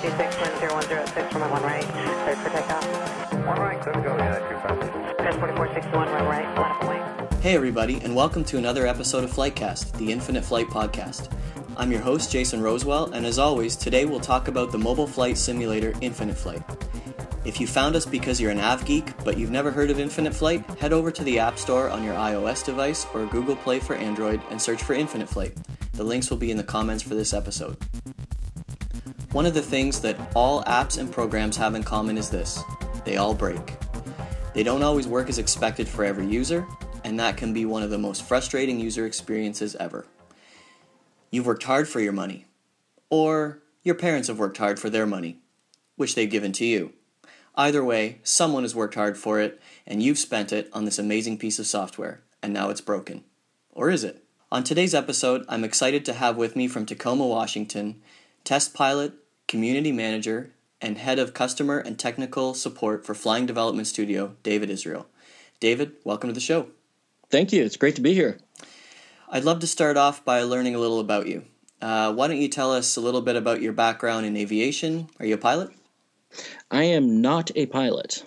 2261006 from one right, cleared for takeoff. One right, clear to go, yeah, two fast. Cleared 4461, one right, line up away. Hey, everybody, and welcome to another episode of Flightcast, the Infinite Flight podcast. I'm your host, Jason Rosewell, and as always, today we'll talk about the mobile flight simulator Infinite Flight. If you found us because you're an av geek but you've never heard of Infinite Flight, head over to the App Store on your iOS device or Google Play for Android and search for Infinite Flight. The links will be in the comments for this episode. One of the things that all apps and programs have in common is this they all break. They don't always work as expected for every user, and that can be one of the most frustrating user experiences ever. You've worked hard for your money, or your parents have worked hard for their money, which they've given to you. Either way, someone has worked hard for it, and you've spent it on this amazing piece of software, and now it's broken. Or is it? On today's episode, I'm excited to have with me from Tacoma, Washington, test pilot, community manager, and head of customer and technical support for Flying Development Studio, David Israel. David, welcome to the show. Thank you. It's great to be here. I'd love to start off by learning a little about you. Uh, why don't you tell us a little bit about your background in aviation? Are you a pilot? I am not a pilot.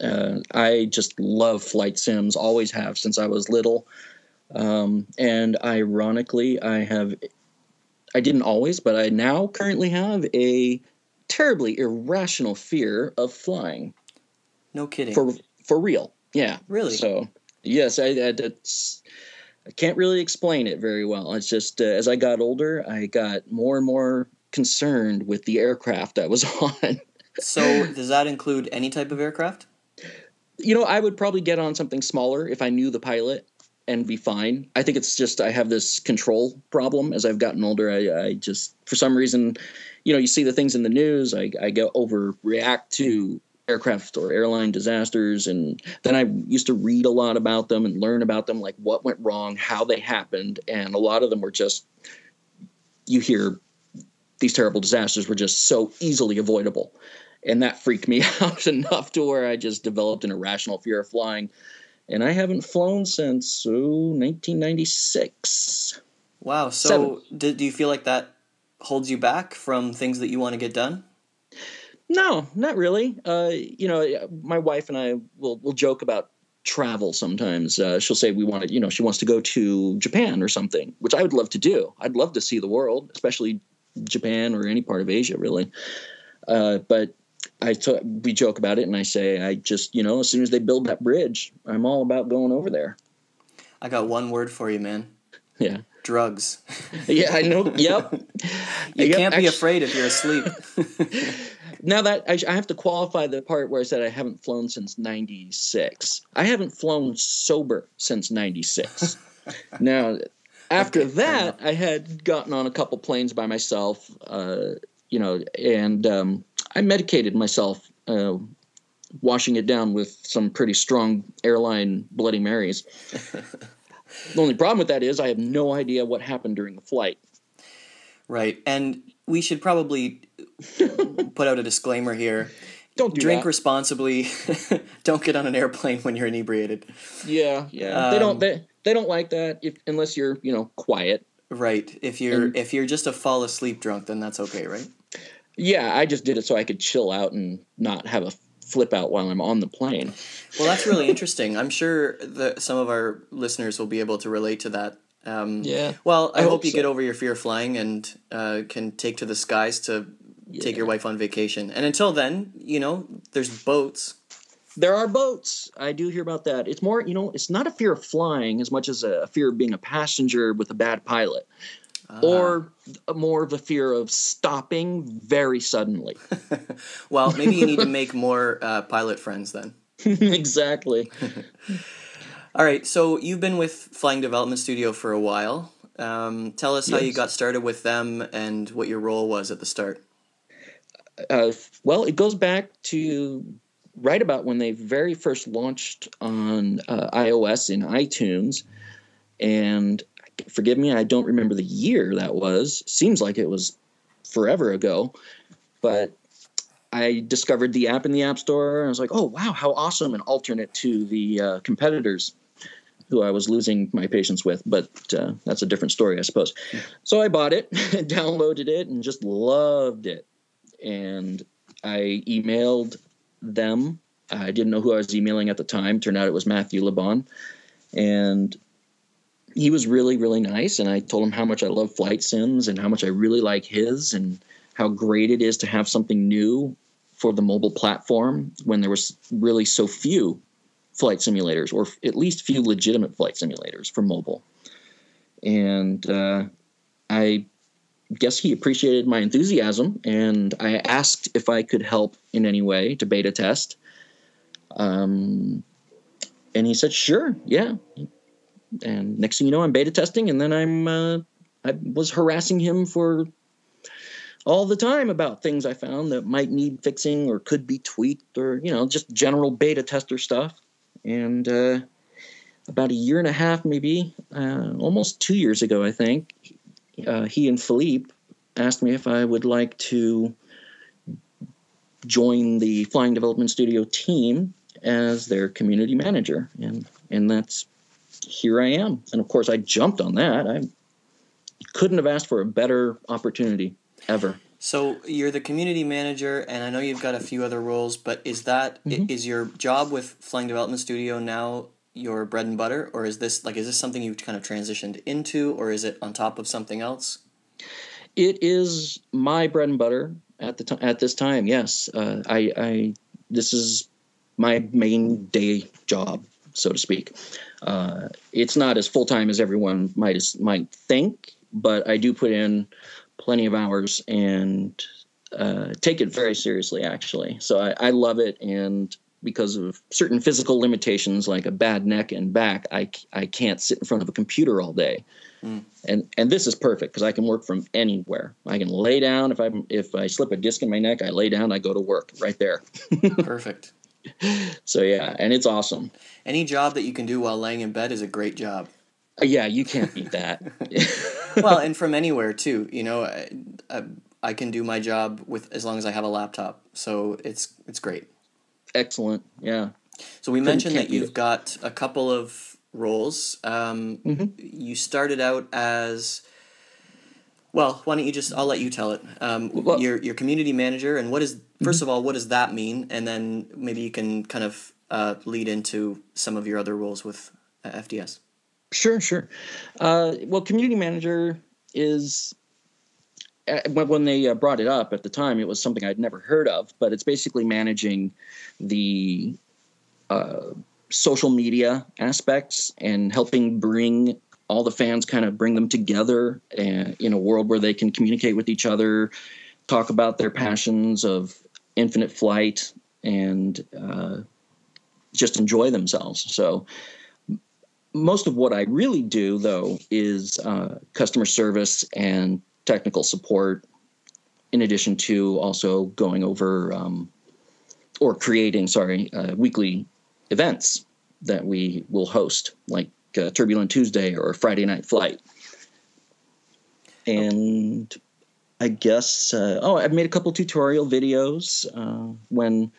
Uh, I just love flight sims, always have since I was little. Um, and ironically, I have, I didn't always, but I now currently have a terribly irrational fear of flying. No kidding. For for real, yeah. Really? So yes, I, I that's I can't really explain it very well. It's just uh, as I got older, I got more and more concerned with the aircraft I was on. so does that include any type of aircraft? You know, I would probably get on something smaller if I knew the pilot and be fine. I think it's just I have this control problem as I've gotten older. I, I just for some reason, you know, you see the things in the news. I, I go overreact to aircraft or airline disasters, and then I used to read a lot about them and learn about them, like what went wrong, how they happened, and a lot of them were just you hear these terrible disasters were just so easily avoidable. And that freaked me out enough to where I just developed an irrational fear of flying and I haven't flown since oh, 1996. Wow. So, do, do you feel like that holds you back from things that you want to get done? No, not really. Uh, you know, my wife and I will will joke about travel sometimes. Uh, she'll say we want to, you know, she wants to go to Japan or something, which I would love to do. I'd love to see the world, especially Japan or any part of Asia, really. Uh, but I t- we joke about it, and I say, I just you know, as soon as they build that bridge, I'm all about going over there. I got one word for you, man. Yeah. Drugs. yeah, I know. Yep. you yep, can't be afraid if you're asleep. now that I, I, have to qualify the part where I said I haven't flown since '96. I haven't flown sober since '96. now, after okay, that, I had gotten on a couple planes by myself. Uh, you know, and um, I medicated myself, uh, washing it down with some pretty strong airline Bloody Marys. the only problem with that is I have no idea what happened during the flight. Right, and we should probably put out a disclaimer here. Don't do drink that. responsibly. don't get on an airplane when you're inebriated. Yeah, yeah. Um, they don't. They, they don't like that if, unless you're you know quiet. Right. If you're and, if you're just a fall asleep drunk, then that's okay, right? Yeah, I just did it so I could chill out and not have a flip out while I'm on the plane. Well, that's really interesting. I'm sure that some of our listeners will be able to relate to that. Um, yeah. Well, I, I hope, hope, you so. get over your fear of flying and uh, can take to the skies to yeah. take your wife on vacation. And until then, you know, there's boats. There are boats. I do hear about that. It's more, you know, it's not a fear of flying as much as a fear of being a passenger with a bad pilot. Uh, or more of a fear of stopping very suddenly. well, maybe you need to make more uh, pilot friends then. exactly. All right, so you've been with Flying Development Studio for a while. Um, tell us yes. how you got started with them and what your role was at the start. Uh, well, it goes back to right about when they very first launched on uh, iOS in iTunes, and forgive me, I don't remember the year that was. Seems like it was forever ago, but I discovered the app in the App Store. And I was like, oh, wow, how awesome, an alternate to the uh, competitors who I was losing my patience with. But uh, that's a different story, I suppose. So I bought it, downloaded it, and just loved it. and I emailed them. I didn't know who I was emailing at the time. Turned out it was Matthew Lebon, and he was really really nice. And I told him how much I love flight sims and how much I really like his and how great it is to have something new for the mobile platform when there was really so few flight simulators, or at least few legitimate flight simulators for mobile. And uh, I guess he appreciated my enthusiasm, and I asked if I could help in any way to beta test. Um, and he said, "Sure, yeah." And next thing you know, I'm beta testing, and then I'm uh, I was harassing him for all the time about things I found that might need fixing or could be tweaked, or you know, just general beta tester stuff. And uh, about a year and a half, maybe uh, almost two years ago, I think, uh, he and Philippe asked me if I would like to join the Flying Development Studio team as their community manager, and and that's here I am. And of course, I jumped on that. I couldn't have asked for a better opportunity ever. So you're the community manager, and I know you've got a few other roles, but is that Mhm. is your job with Flying Development Studio now your bread and butter, or is this like is this something you've kind of transitioned into, or is it on top of something else? It is my bread and butter at the time. At this time, yes, uh, I, I this is my main day job, so to speak. Uh, it's not as full time as everyone might might think, but I do put in plenty of hours and uh, take it very seriously. Actually, so I, I love it, and because of certain physical limitations like a bad neck and back, I, I can't sit in front of a computer all day and and this is perfect because I can work from anywhere. I can lay down if I if I slip a disc in my neck, I lay down, I go to work right there. Perfect. So yeah, and it's awesome. Any job that you can do while laying in bed is a great job. Uh, Yeah, you can't beat that. well, and from anywhere too. You know, I, I, I can do my job with as long as I have a laptop, so it's it's great. Excellent. Yeah. So we mentioned that you've got a couple of roles. Um, Mhm. You started out as well. Why don't you just? I'll let you tell it. Um, Well- you're you're community manager, and what is 1st of all what does that mean? And then maybe you can kind of uh, lead into some of your other roles with uh, FDS. Sure, sure. Uh, well, community manager is uh, when when they uh, brought it up at the time, it was something I'd never heard of. But it's basically managing the uh, social media aspects and helping bring all the fans, kind of bring them together and, in a world where they can communicate with each other, talk about their passions of infinite flight, and uh, just enjoy themselves. So most of what I really do, though, is uh, customer service and technical support, in addition to also going over um, or creating, sorry, uh, weekly events that we will host, like uh, Turbulent Tuesday or Friday Night Flight. And I guess, uh, oh, I've made a couple tutorial videos uh, when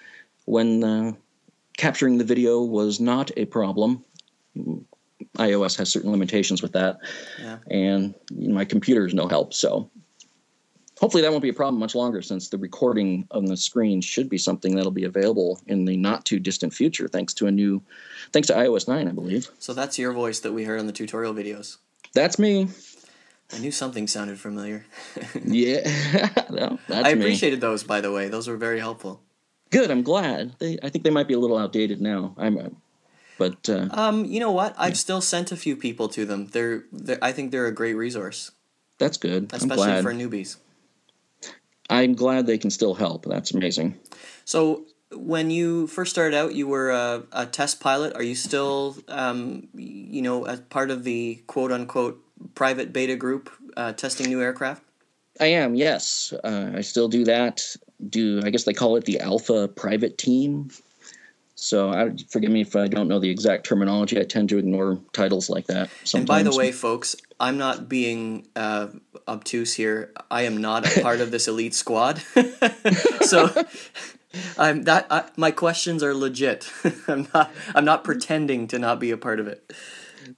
when uh, capturing the video was not a problem. iOS has certain limitations with that, Yeah. and you know, my computer is no help. So hopefully that won't be a problem much longer, since the recording on the screen should be something that'll be available in the not too distant future, thanks to a new, thanks to iOS nine, I believe. So that's your voice that we heard on the tutorial videos. That's me. I knew something sounded familiar. Yeah, no, that's I me. appreciated those, by the way. Those were very helpful. Good. I'm glad. They, I think they might be a little outdated now. I'm, uh, but uh, Um, you know what? I've still sent a few people to them. They're, they're I think they're a great resource, that's good. Especially for newbies. I'm glad they can still help. That's amazing. So when you first started out, you were a, a test pilot. Are you still, um, you know, as part of the quote unquote private beta group uh, testing new aircraft? I am, yes. Uh, I still do that. Do I guess they call it the Alpha Private Team? So I, forgive me if I don't know the exact terminology. I tend to ignore titles like that. Sometimes. And by the way, folks, I'm not being uh, obtuse here. I am not a part of this elite squad. so I'm that I, my questions are legit. I'm not I'm not pretending to not be a part of it.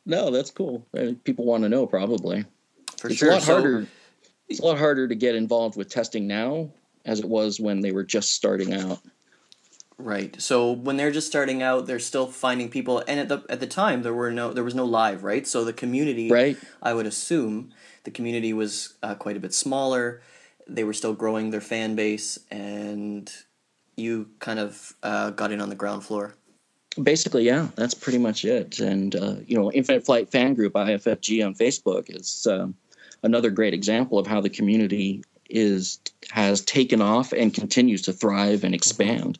no, that's cool. People want to know probably. For it's sure. a lot So- harder. It's a lot harder to get involved with testing now as it was when they were just starting out. Right. So when they're just starting out, they're still finding people, and at the at the time there were no there was no live, right? So the community, Right. I would assume the community was uh, quite a bit smaller. They were still growing their fan base, and you kind of uh, got in on the ground floor. Basically, yeah, that's pretty much it. And uh, you know, Infinite Flight Fan Group (IFFG) on Facebook is um, another great example of how the community is has taken off and continues to thrive and expand.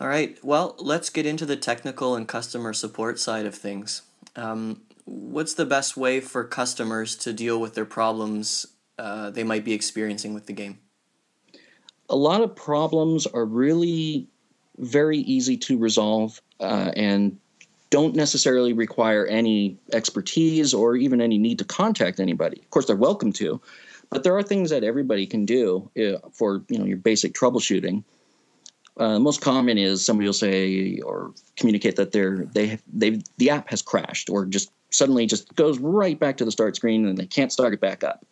All right. Well, let's get into the technical and customer support side of things. Um, what's the best way for customers to deal with their problems uh, they might be experiencing with the game? a lot of problems are really very easy to resolve uh, and don't necessarily require any expertise or even any need to contact anybody. Of course, they're welcome to, but there are things that everybody can do uh, for you know your basic troubleshooting. Uh, most common is somebody will say or communicate that they're they they the app has crashed or just suddenly just goes right back to the start screen and they can't start it back up.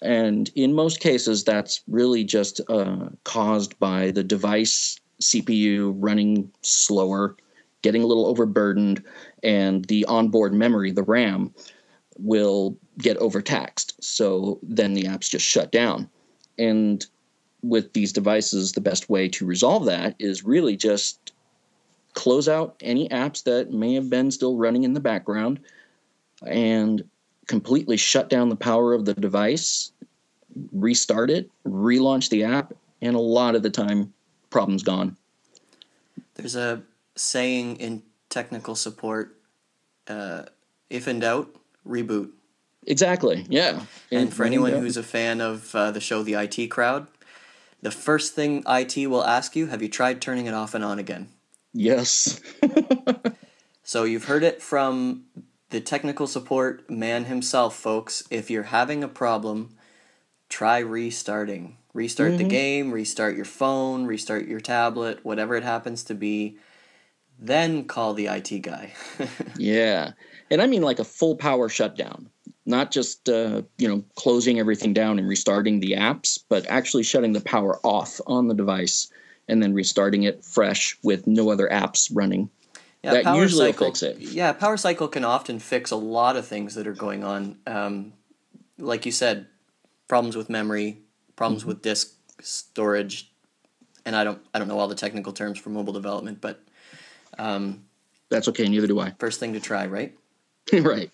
And in most cases, that's really just uh, caused by the device CPU running slower, getting a little overburdened, and the onboard memory, the RAM, will get overtaxed. So then the apps just shut down. And with these devices, the best way to resolve that is really just close out any apps that may have been still running in the background and completely shut down the power of the device, restart it, relaunch the app, and a lot of the time, problem's gone. There's a saying in technical support uh, if in doubt, reboot. Exactly. Yeah. And, for anyone who's a fan of uh, the show The IT Crowd, the first thing IT will ask you have you tried turning it off and on again? yes, So you've heard it from the technical support man himself, folks. If you're having a problem, try restarting. Restart the mm-hmm. game, restart your phone, restart your tablet, whatever it happens to be. Then call the IT guy. yeah, and I mean like a full power shutdown, not just uh, you know closing everything down and restarting the apps, but actually shutting the power off on the device and then restarting it fresh with no other apps running. Yeah, That Power usually Cycle, fix it. Yeah, Power Cycle can often fix a lot of things that are going on. Um, like you said, problems with memory, problems Mm-hmm. with disk storage, and I don't I don't know all the technical terms for mobile development, but um, That's okay. Neither do I. first thing to try, right? right.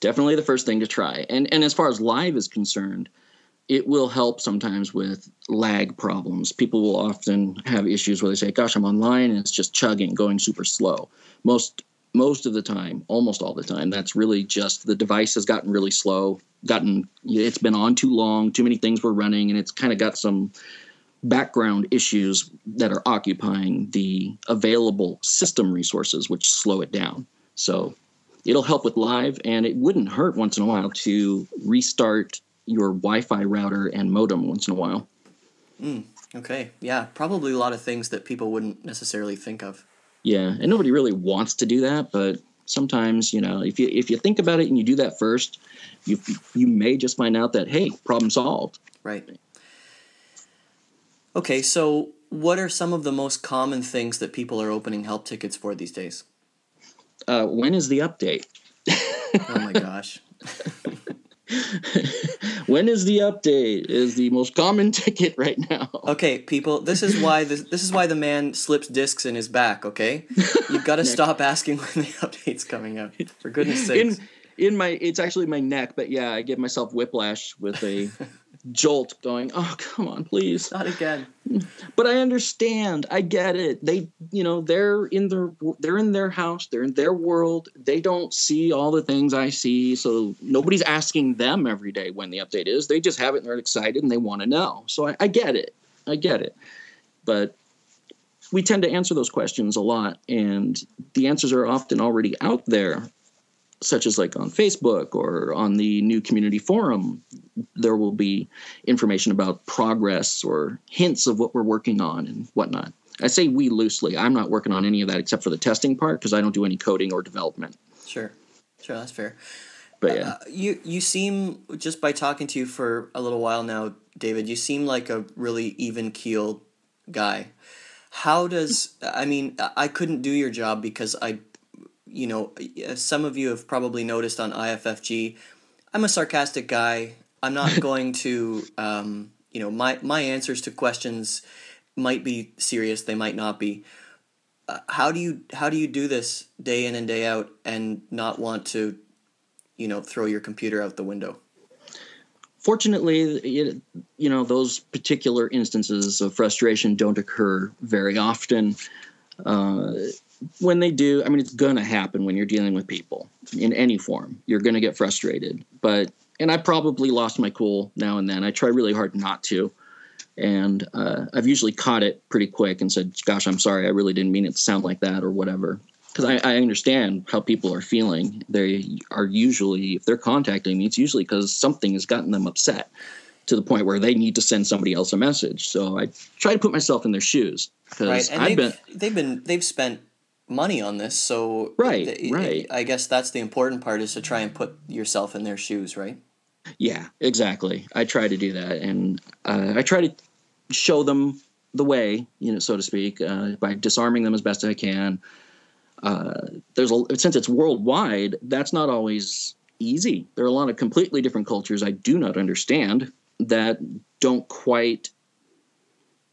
Definitely the first thing to try. And and as far as live is concerned, it will help sometimes with lag problems. People will often have issues where they say, "Gosh, I'm online and it's just chugging, going super slow." Most most of the time, almost all the time, that's really just the device has gotten really slow, gotten it's been on too long, too many things were running and it's kind of got some background issues that are occupying the available system resources which slow it down. So it'll help with live and it wouldn't hurt once in a while to restart your wi-fi router and modem once in a while mm, Okay, yeah, probably a lot of things that people wouldn't necessarily think of. yeah and nobody really wants to do that but sometimes you know if you if you think about it and you do that first you you may just find out that hey problem solved Right. Okay, so what are some of the most common things that people are opening help tickets for these days? Uh, when is the update Oh my gosh. when is the update is the most common ticket right now Okay, people, this is why this, this is why the man slips discs in his back, okay? You've got to stop asking when the update's coming out. For goodness sake in in my it's actually my neck but yeah i give myself whiplash with a jolt going oh come on please. Not again. but i understand. I get it. They you know they're in their they're in their house. They're in their world. They don't see all the things i see. So nobody's asking them every day when the update is. They just have it and they're excited and they want to know. So I, I get it. I get it. But we tend to answer those questions a lot and the answers are often already out there such as like on Facebook or on the new community forum, there will be information about progress or hints of what we're working on and whatnot. I say we loosely. I'm not working on any of that except for the testing part because I don't do any coding or development. Sure. Sure, that's fair. but yeah, Uh, you you seem just by talking to you for a little while now, David. You seem like a really even keeled guy. How does I mean? I couldn't do your job because I, you know, some of you have probably noticed on IFFG, I'm a sarcastic guy. I'm not going to, um, you know, my my answers to questions might be serious. They might not be. Uh, how do you how do you do this day in and day out and not want to you know throw your computer out the window fortunately, you know, those particular instances of frustration don't occur very often. Uh, when they do, I mean, it's going to happen when you're dealing with people in any form. You're going to get frustrated. But, and I probably lost my cool now and then. I try really hard not to. And uh, I've usually caught it pretty quick and said, gosh, I'm sorry. I really didn't mean it to sound like that or whatever because I, I, understand how people are feeling. They are usually, if they're contacting me, it's usually because something has gotten them upset to the point where they need to send somebody else a message. So I try to put myself in their shoes because right. and I've they've, been they've been they've spent money on this. So right, th- right. I guess that's the important part is to try and put yourself in their shoes, right? Yeah, exactly. I try to do that, and uh, I try to show them the way, you know, so to speak, uh, by disarming them as best I can uh, there's a since it's worldwide, that's not always easy. There are a lot of completely different cultures I do not understand that don't quite.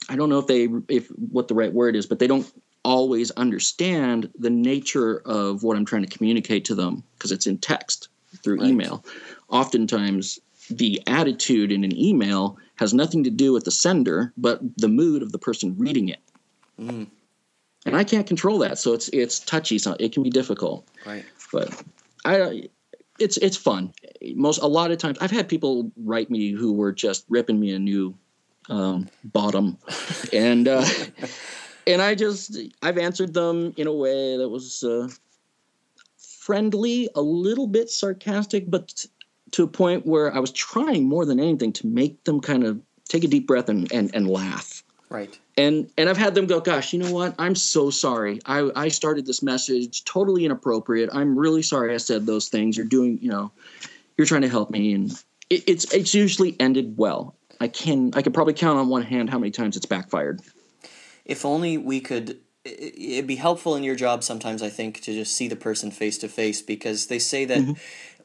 I don't know if they if what the right word is, but they don't always understand the nature of what I'm trying to communicate to them because it's in text through right. email. Oftentimes, the attitude in an email has nothing to do with the sender, but the mood of the person reading it. Mm and I can't control that. So it's it's touchy. So it can be difficult. Right. But I, it's it's fun. Most a lot of times I've had people write me who were just ripping me a new um, bottom, and uh, and I just I've answered them in a way that was uh, friendly, a little bit sarcastic, but to a point where I was trying more than anything to make them kind of take a deep breath and and, and laugh. Right and and I've had them go, gosh, you know what? I'm so sorry. I I started this message totally inappropriate. I'm really sorry I said those things. You're doing, you know, you're trying to help me, and it, it's it's usually ended well. I can I could probably count on one hand how many times it's backfired. If only we could. It'd be helpful in your job sometimes. I think to just see the person face to face because they say that. Mm-hmm.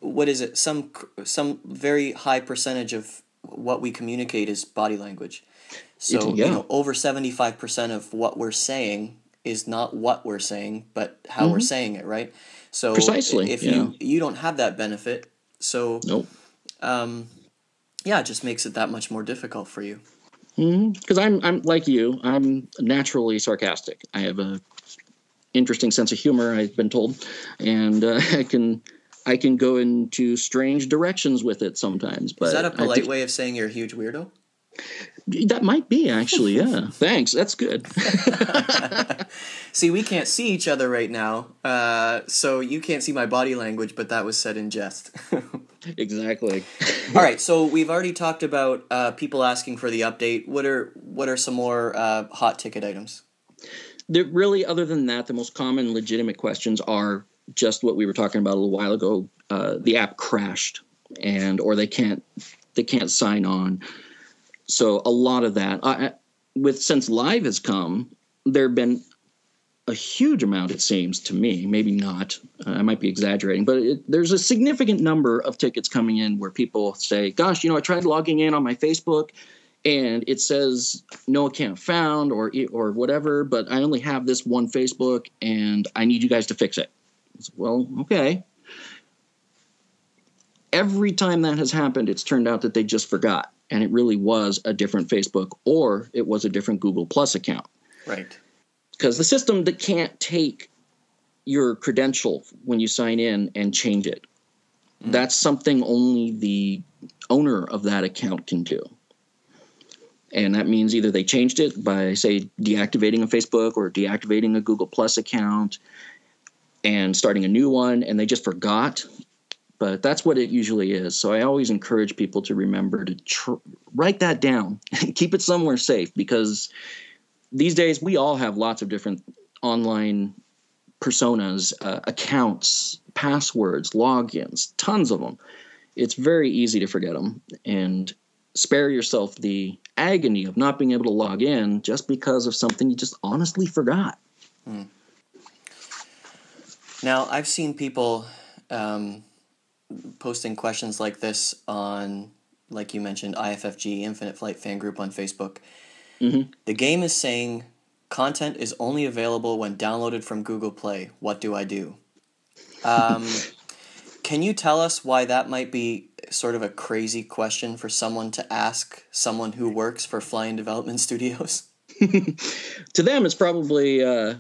What is it? Some some very high percentage of what we communicate is body language so yeah. you know, over seventy five percent of what we're saying is not what we're saying, but how mm-hmm. we're saying it, right? So precisely, if yeah. you you don't have that benefit, so nope. Um, yeah, it just makes it that much more difficult for you. Because mm-hmm. I'm I'm like you. I'm naturally sarcastic. I have a interesting sense of humor. I've been told, and uh, I can I can go into strange directions with it sometimes. But is that a polite way of saying you're a huge weirdo? That might be actually, yeah. Thanks. That's good. see, we can't see each other right now, uh, so you can't see my body language, but that was said in jest. exactly. All right, so we've already talked about uh, people asking for the update. What are what are some more uh, hot ticket items? There, really, other than that, the most common legitimate questions are just what we were talking about a little while ago. Uh, the app crashed, and or they can't they can't sign on so a lot of that, I, with since live has come, there have been a huge amount. It seems to me, maybe not. Uh, I might be exaggerating, but it, there's a significant number of tickets coming in where people say, "Gosh, you know, I tried logging in on my Facebook." and it says no account found or or whatever but i only have this one facebook and i need you guys to fix it well okay every time that has happened it's turned out that they just forgot and it really was a different Facebook or it was a different Google Plus account. Right. Because the system that can't take your credential when you sign in and change it. Mm. That's something only the owner of that account can do. And that means either they changed it by, say, deactivating a Facebook or deactivating a Google Plus account and starting a new one, and they just forgot but that's what it usually is. So I always encourage people to remember to tr- write that down keep it somewhere safe because these days we all have lots of different online personas, uh, accounts, passwords, logins, tons of them. It's very easy to forget them and spare yourself the agony of not being able to log in just because of something you just honestly forgot. Now, I've seen people um, posting questions like this on, like you mentioned, IFFG, Infinite Flight Fan Group on Facebook. The game is saying content is only available when downloaded from Google Play. What do I do? Um, can you tell us why that might be sort of a crazy question for someone to ask someone who works for Flying Development Studios? to them, it's probably uh,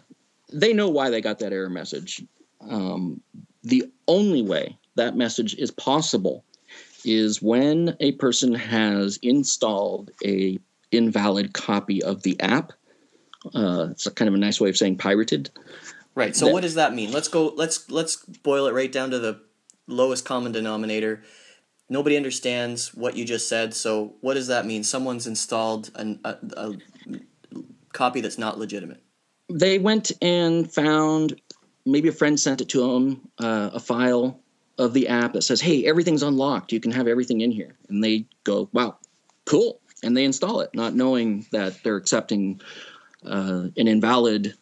they know why they got that error message. Um, the only way that message is possible is when a person has installed a invalid copy of the app. Uh, it's kind of a nice way of saying pirated. Right. So That- what does that mean? Let's go. Let's let's boil it right down to the lowest common denominator. Nobody understands what you just said. So what does that mean? Someone's installed an, a, a copy that's not legitimate. They went and found maybe a friend sent it to them uh, a file of the app that says, "Hey, everything's unlocked. You can have everything in here." And they go, "Wow, cool," and they install it, not knowing that they're accepting uh, an invalid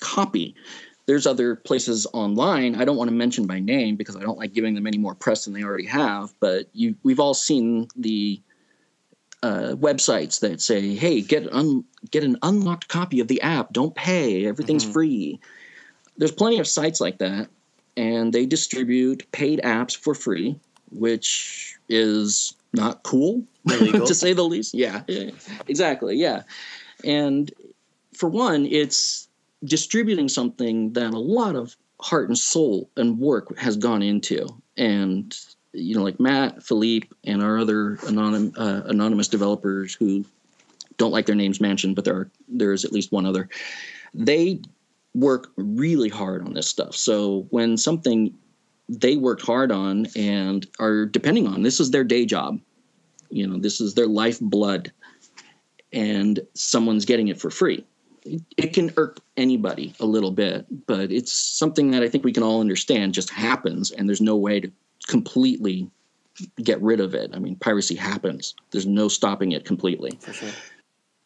copy. There's other places online. I don't want to mention by name because I don't like giving them any more press than they already have. But you, we've all seen the uh, websites that say, "Hey, get un- get an unlocked copy of the app. Don't pay. Everything's free." There's plenty of sites like that, and they distribute paid apps for free, which is not cool, to say the least. Yeah, exactly. Yeah, and for one, it's distributing something that a lot of heart and soul and work has gone into, and you know, like Matt, Philippe, and our other anonym, uh, anonymous developers who don't like their names mentioned, but there are there is at least one other. They work really hard on this stuff. So when something they worked hard on and are depending on, this is their day job. You know, this is their lifeblood, and someone's getting it for free. It, it can irk anybody a little bit, but it's something that I think we can all understand just happens, and there's no way to completely get rid of it. I mean, piracy happens. There's no stopping it completely. For sure.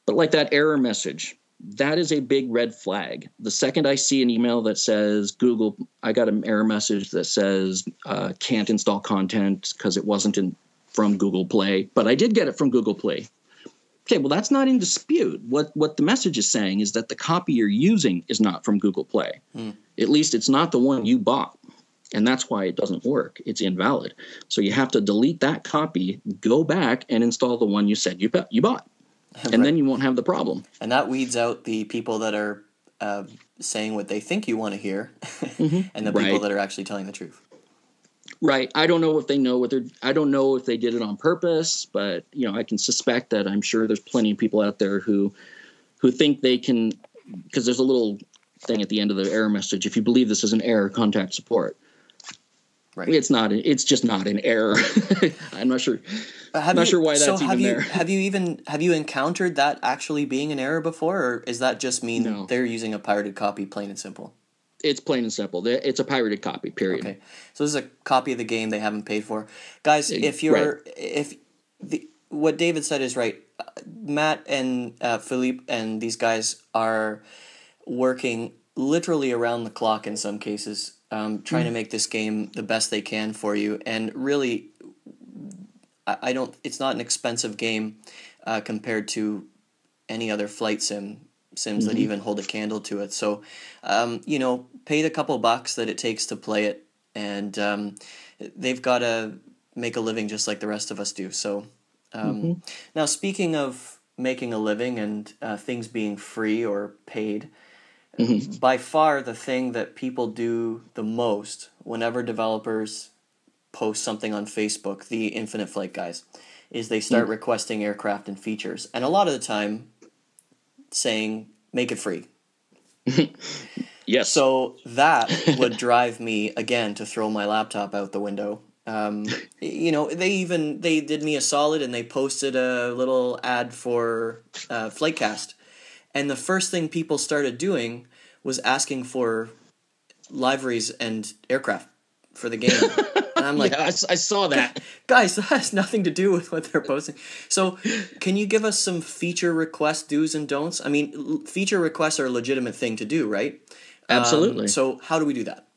But like that error message, that is a big red flag. The second I see an email that says Google, I got an error message that says uh, can't install content because it wasn't in, from Google Play, but I did get it from Google Play. Okay, well that's not in dispute. What what the message is saying is that the copy you're using is not from Google Play. At least it's not the one you bought. And that's why it doesn't work. It's invalid. So you have to delete that copy, go back and install the one you said you, you bought. And then you won't have the problem. And that weeds out the people that are uh, saying what they think you want to hear, and the people Mm-hmm. That are actually telling the truth. Right. I don't know if they know what they're. I don't know if they did it on purpose, but you know, I can suspect that I'm sure there's plenty of people out there who, who think they can, because there's a little thing at the end of the error message. If you believe this is an error, contact support. Right. It's not. It's just not an error. I'm not sure. Have Not you, sure why so that's have even you, there. Have you even have you encountered that actually being an error before, or is that just mean No. they're using a pirated copy, plain and simple? It's plain and simple. It's a pirated copy. Period. Okay, so this is a copy of the game they haven't paid for, guys. If you're if the what David said is right, uh, Matt and uh, Philippe and these guys are working literally around the clock in some cases, um, trying to make this game the best they can for you, and really, I, I don't. It's not an expensive game uh, compared to any other flight sim sims that even hold a candle to it. So, um, you know, pay the couple bucks that it takes to play it, and um, they've got to make a living just like the rest of us do. So, um, now speaking of making a living and uh, things being free or paid, by far the thing that people do the most whenever developers post something on Facebook, the Infinite Flight guys, is they start requesting aircraft and features, and a lot of the time saying make it free. Yes. So that would drive me again to throw my laptop out the window. Um, you know, they even they did me a solid and they posted a little ad for uh, Flightcast, and the first thing people started doing was asking for liveries and aircraft for the game. and I'm like, yeah, I, I saw that. guys, that has nothing to do with what they're posting. So, can you give us some feature request do's and don'ts? I mean, l- feature requests are a legitimate thing to do, right? Um, Absolutely. so, how do we do that?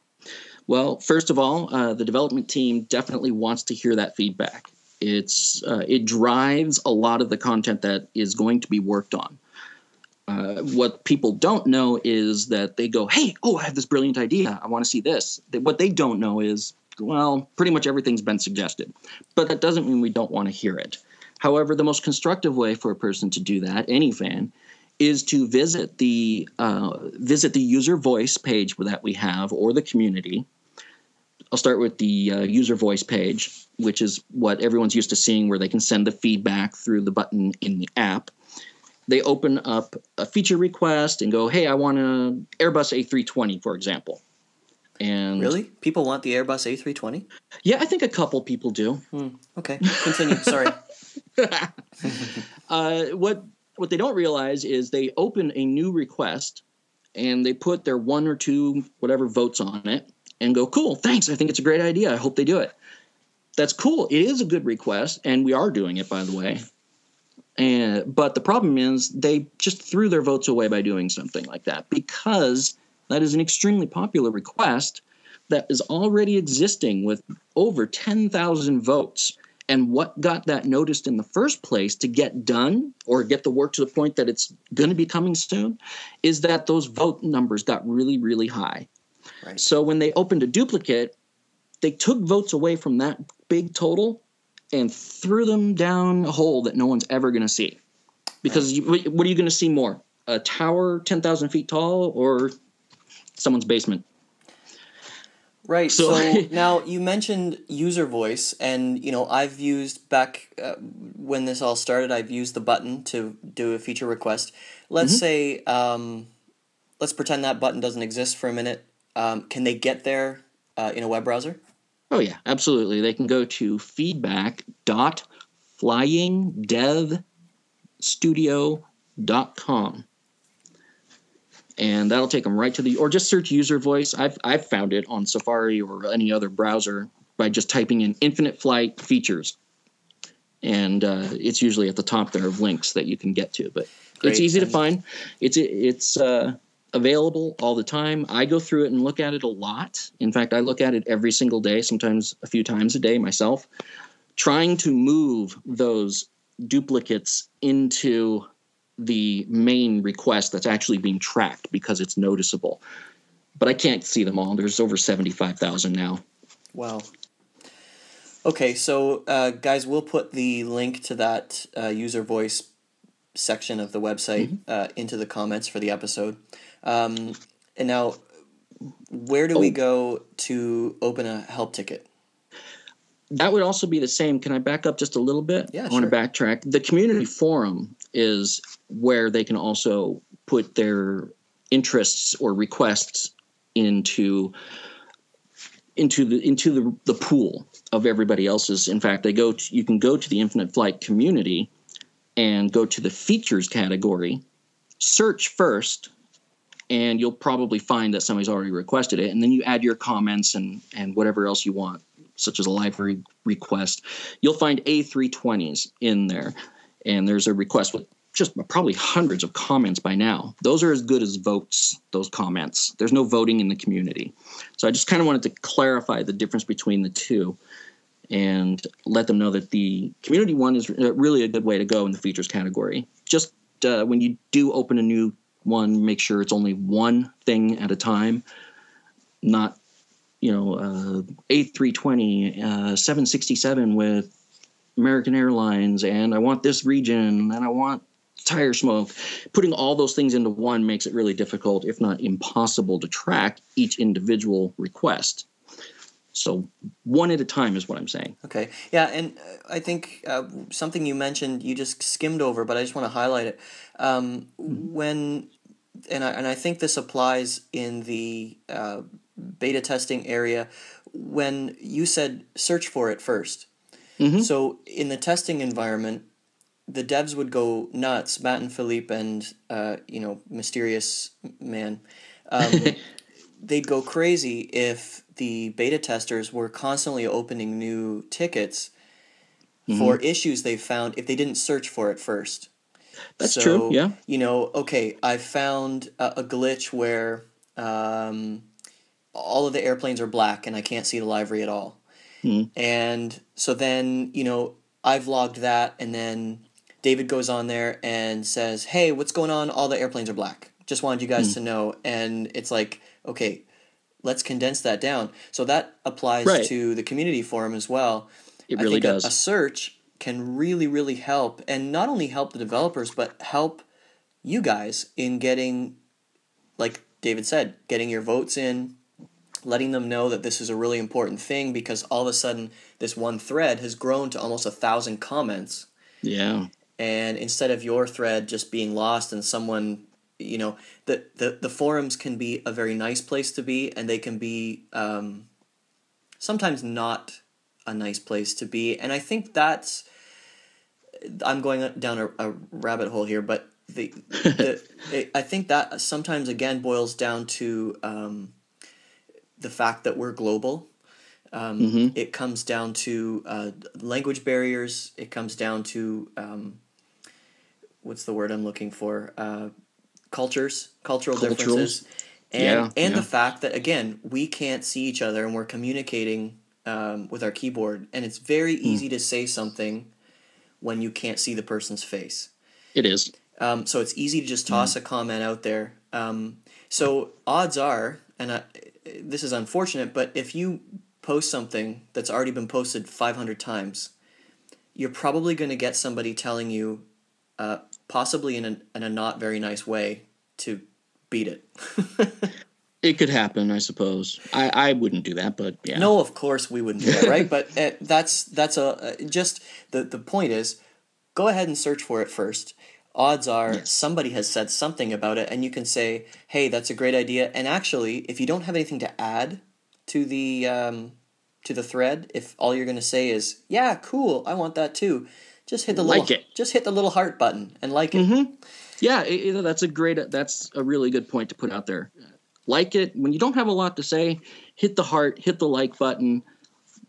Well, first of all, uh, the development team definitely wants to hear that feedback. It's uh, it drives a lot of the content that is going to be worked on. Uh, what people don't know is that they go, "Hey, oh, I have this brilliant idea. I want to see this." What they don't know is, well, pretty much everything's been suggested, but that doesn't mean we don't want to hear it. However, the most constructive way for a person to do that, any fan, is to visit the uh, visit the user voice page that we have or the community. I'll start with the uh, user voice page, which is what everyone's used to seeing, where they can send the feedback through the button in the app. They open up a feature request and go, "Hey, I want an Airbus A320, for example." And Really? People want the Airbus A320? yeah, I think a couple people do. Okay, continue. Sorry. uh, what what they don't realize is they open a new request and they put their one or two whatever votes on it and go cool thanks i think it's a great idea i hope they do it that's cool it is a good request and we are doing it by the way and but the problem is they just threw their votes away by doing something like that because that is an extremely popular request that is already existing with over 10,000 votes. And what got that noticed in the first place to get done or get the work to the point that it's going to be coming soon is that those vote numbers got really, really high. Right. So when they opened a duplicate, they took votes away from that big total and threw them down a hole that no one's ever going to see. Because you, what what are you going to see more? A tower 10,000 feet tall or someone's basement? Right. So, So- now you mentioned user voice, and you know I've used back uh, when this all started. I've used the button to do a feature request. Let's Mm-hmm. say, um, let's pretend that button doesn't exist for a minute. Um, can they get there uh, in a web browser? Oh yeah, absolutely. They can go to feedback.flyingdevstudio.com. And that'll take them right to the or just search user voice. I've I've found it on Safari or any other browser by just typing in infinite flight features. And uh, it's usually at the top there of links that you can get to. But Great, it's easy to find. It's it's uh, available all the time. I go through it and look at it a lot. In fact, I look at it every single day, sometimes a few times a day myself, trying to move those duplicates into the main request that's actually being tracked because it's noticeable. But I can't see them all. There's over 75,000 now. Wow. Okay, so uh, guys, we'll put the link to that uh, user voice section of the website uh, into the comments for the episode. Um, and now, where do we Oh. go to open a help ticket? That would also be the same. Can I back up just a little bit? Yeah, I want to backtrack. The community forum is where they can also put their interests or requests into into the into the, the pool of everybody else's. In fact, they go to, you can go to the Infinite Flight community and go to the features category, search first, and you'll probably find that somebody's already requested it, and then you add your comments and and whatever else you want, such as a livery request. You'll find A320s in there, and there's a request with just probably hundreds of comments by now. Those are as good as votes, those comments. There's no voting in the community. So I just kind of wanted to clarify the difference between the two and let them know that the community one is uh, really a good way to go in the features category. Just uh, when you do open a new one, make sure it's only one thing at a time, not you know uh, A320, uh, 767 with American Airlines, and I want this region, and I want tire smoke. Putting all those things into one makes it really difficult, if not impossible, to track each individual request. So one at a time is what I'm saying. Okay, yeah, and uh, I think uh, something you mentioned you just skimmed over, but I just want to highlight it. Um, When and I, and I think this applies in the uh, beta testing area when you said search for it 1st So in the testing environment, the devs would go nuts. Matt and Philippe and uh, you know mysterious man um, they'd go crazy if the beta testers were constantly opening new tickets for issues they found if they didn't search for it first. That's So, true. Yeah. You know, okay, I found a, a glitch where um, all of the airplanes are black and I can't see the livery at all. Hmm. And so then, you know, I've logged that, and then David goes on there and says, Hey, what's going on? All the airplanes are black. Just wanted you guys to know. And it's like, okay, let's condense that down. So that applies Right. to the community forum as well. It I really think a- does. A, search can really, really help, and not only help the developers, but help you guys in getting, like David said, getting your votes in, letting them know that this is a really important thing because all of a sudden this one thread has grown to almost a thousand comments, yeah. and instead of your thread just being lost and someone you know the, the the forums can be a very nice place to be and they can be um, sometimes not a nice place to be and i think that's i'm going down a, a rabbit hole here but the, the it, i think that sometimes again boils down to um, the fact that we're global um, Mhm. it comes down to uh, language barriers it comes down to um, what's the word i'm looking for uh, cultures cultural Culturals. differences and Yeah, and yeah. the fact that again we can't see each other and we're communicating um, with our keyboard and it's very Hmm. easy to say something when you can't see the person's face It is. um, so it's easy to just toss a comment out there. Um, so odds are, and I, this is unfortunate, but if you post something that's already been posted 500 times, you're probably going to get somebody telling you, uh, possibly in a, in a not very nice way, to beat it. It could happen, I suppose. I, I wouldn't do that, but yeah. No, of course we wouldn't do that, right? but uh, that's that's a uh, just the the point is, go ahead and search for it first. Odds are Yes. somebody has said something about it, and you can say, "Hey, that's a great idea." And actually, if you don't have anything to add to the um, to the thread, if all you're going to say is, "Yeah, cool, I want that too," just hit the Like little it. just hit the little heart button and like it. Mm-hmm. Yeah, it, it- that's a great. That's a really good point to put out there. Like it when you don't have a lot to say, hit the heart, hit the like button.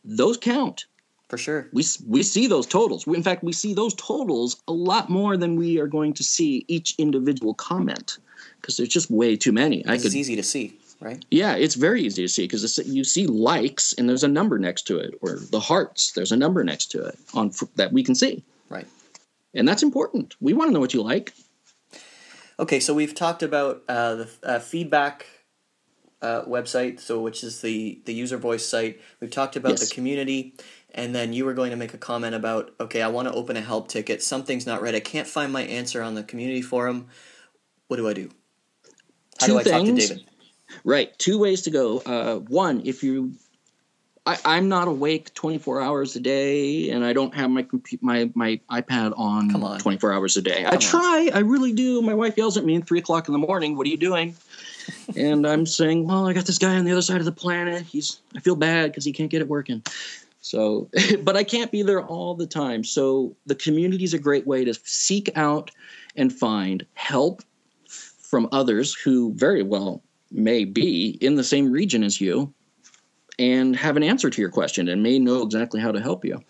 Those count. for sure. We we see those totals. We, in fact, we see those totals a lot more than we are going to see each individual comment because there's just way too many. I It's easy to see, right? Yeah, it's very easy to see because you see likes and there's a number next to it, or the hearts, there's a number next to it on that we can see, Right. and that's important. We want to know what you like. Okay, so we've talked about uh, the uh, feedback uh, website, so which is the the user voice site. We've talked about Yes. the community, and then you were going to make a comment about okay, I want to open a help ticket. Something's not right. I can't find my answer on the community forum. What do I do? How do Two I talk to things. David? Right, two ways to go. Uh, one, if you, I, I'm not awake 24 hours a day, and I don't have my compu- my my iPad on, on. 24 hours a day. I Come on. try, I really do. My wife yells at me at three o'clock in the morning. What are you doing? And I'm saying, well, I got this guy on the other side of the planet. He's, I feel bad because he can't get it working. So, but I can't be there all the time. So the community is a great way to seek out and find help from others who very well may be in the same region as you and have an answer to your question and may know exactly how to help you.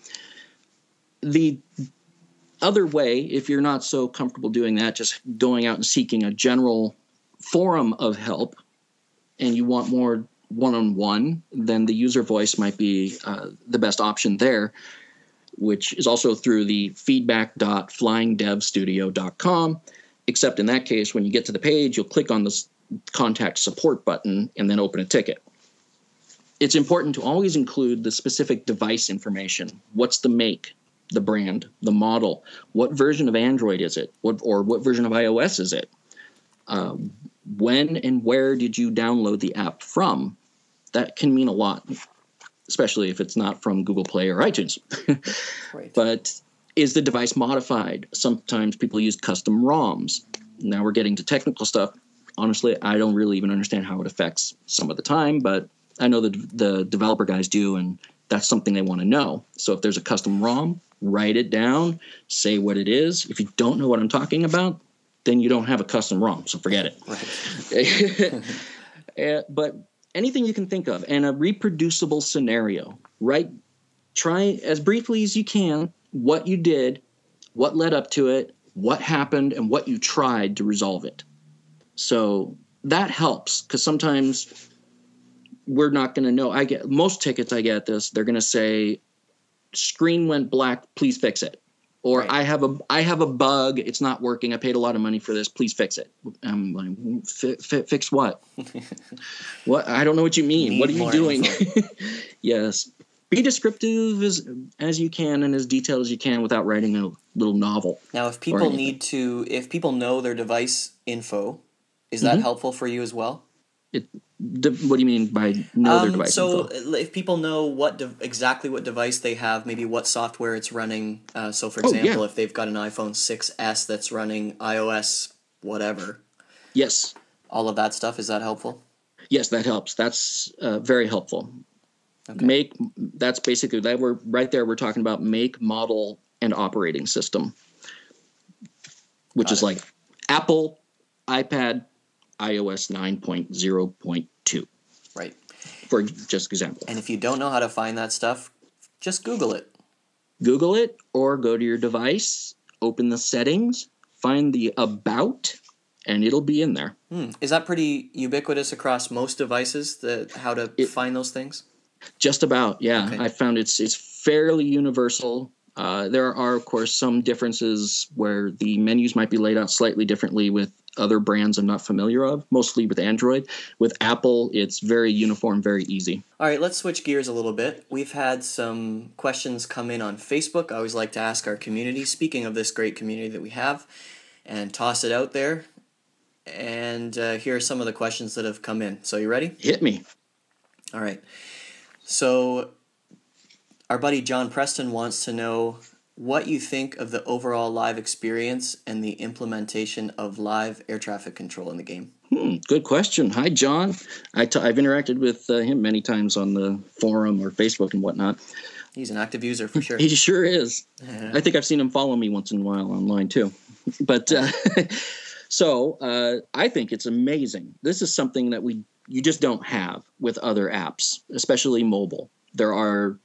The other way, if you're not so comfortable doing that, just going out and seeking a general forum of help and you want more one on one, then the user voice might be uh, the best option there, which is also through the feedback.flyingdevstudio.com. Except in that case, when you get to the page, you'll click on the contact support button and then open a ticket. It's important to always include the specific device information. What's the make, the brand, the model? What version of Android is it? What or what version of iOS is it? Uh, when and where did you download the app from? That can mean a lot, especially if it's not from Google Play or iTunes. Right. but is the device modified? Sometimes people use custom ROMs. Now we're getting to technical stuff. Honestly, I don't really even understand how it affects some of the time, but I know that the developer guys do, and that's something they want to know. So if there's a custom ROM, write it down, say what it is. If you don't know what I'm talking about, then you don't have a custom ROM, so forget it. right. Uh, but anything you can think of and a reproducible scenario right try as briefly as you can what you did what led up to it what happened and what you tried to resolve it so that helps because sometimes we're not going to know i get most tickets i get this they're going to say screen went black please fix it or Right. i have a i have a bug. It's not working. I paid a lot of money for this. Please fix it. I'm like fi- fix what? What? I don't know what you mean. Need what are you doing? yes. Be descriptive as as you can and as detailed as you can without writing a little novel. Now, if people need to, if people know their device info, is that Mhm. helpful for you as well? De- what do you mean by know their Um, device so, info? uh, if people know what de- exactly what device they have, maybe what software it's running. Uh, so, for Oh, yeah. example, if they've got an iPhone 6s that's running iOS, whatever, yes all of that stuff, is that helpful? Yes, that helps. That's uh, very helpful. Okay. Make that's basically that we're right there. We're talking about make, model, and operating system, which Got is it. like Apple, iPad, iOS nine point zero point two, Right. for just example. And if you don't know how to find that stuff, just Google it. Google it or go to your device, open the settings, find the about, and it'll be in there. Hmm. Is that pretty ubiquitous across most devices? The how to It- find those things? Just about, yeah. Okay. I found it's it's fairly universal. Uh, there are, of course, some differences where the menus might be laid out slightly differently with other brands I'm not familiar of. Mostly with Android. With Apple, it's very uniform, very easy. All right, let's switch gears a little bit. We've had some questions come in on Facebook. I always like to ask our community, speaking of this great community that we have, and toss it out there. And uh, here are some of the questions that have come in. So, you ready? Hit me. All right. So, our buddy John Preston wants to know what you think of the overall live experience and the implementation of live air traffic control in the game. Hmm, good question. Hi, John. I t- I've interacted with uh, him many times on the forum or Facebook and whatnot. He's an active user for sure. He sure is. I think I've seen him follow me once in a while online too. But uh, so uh, I think it's amazing. This is something that we you just don't have with other apps, especially mobile. There are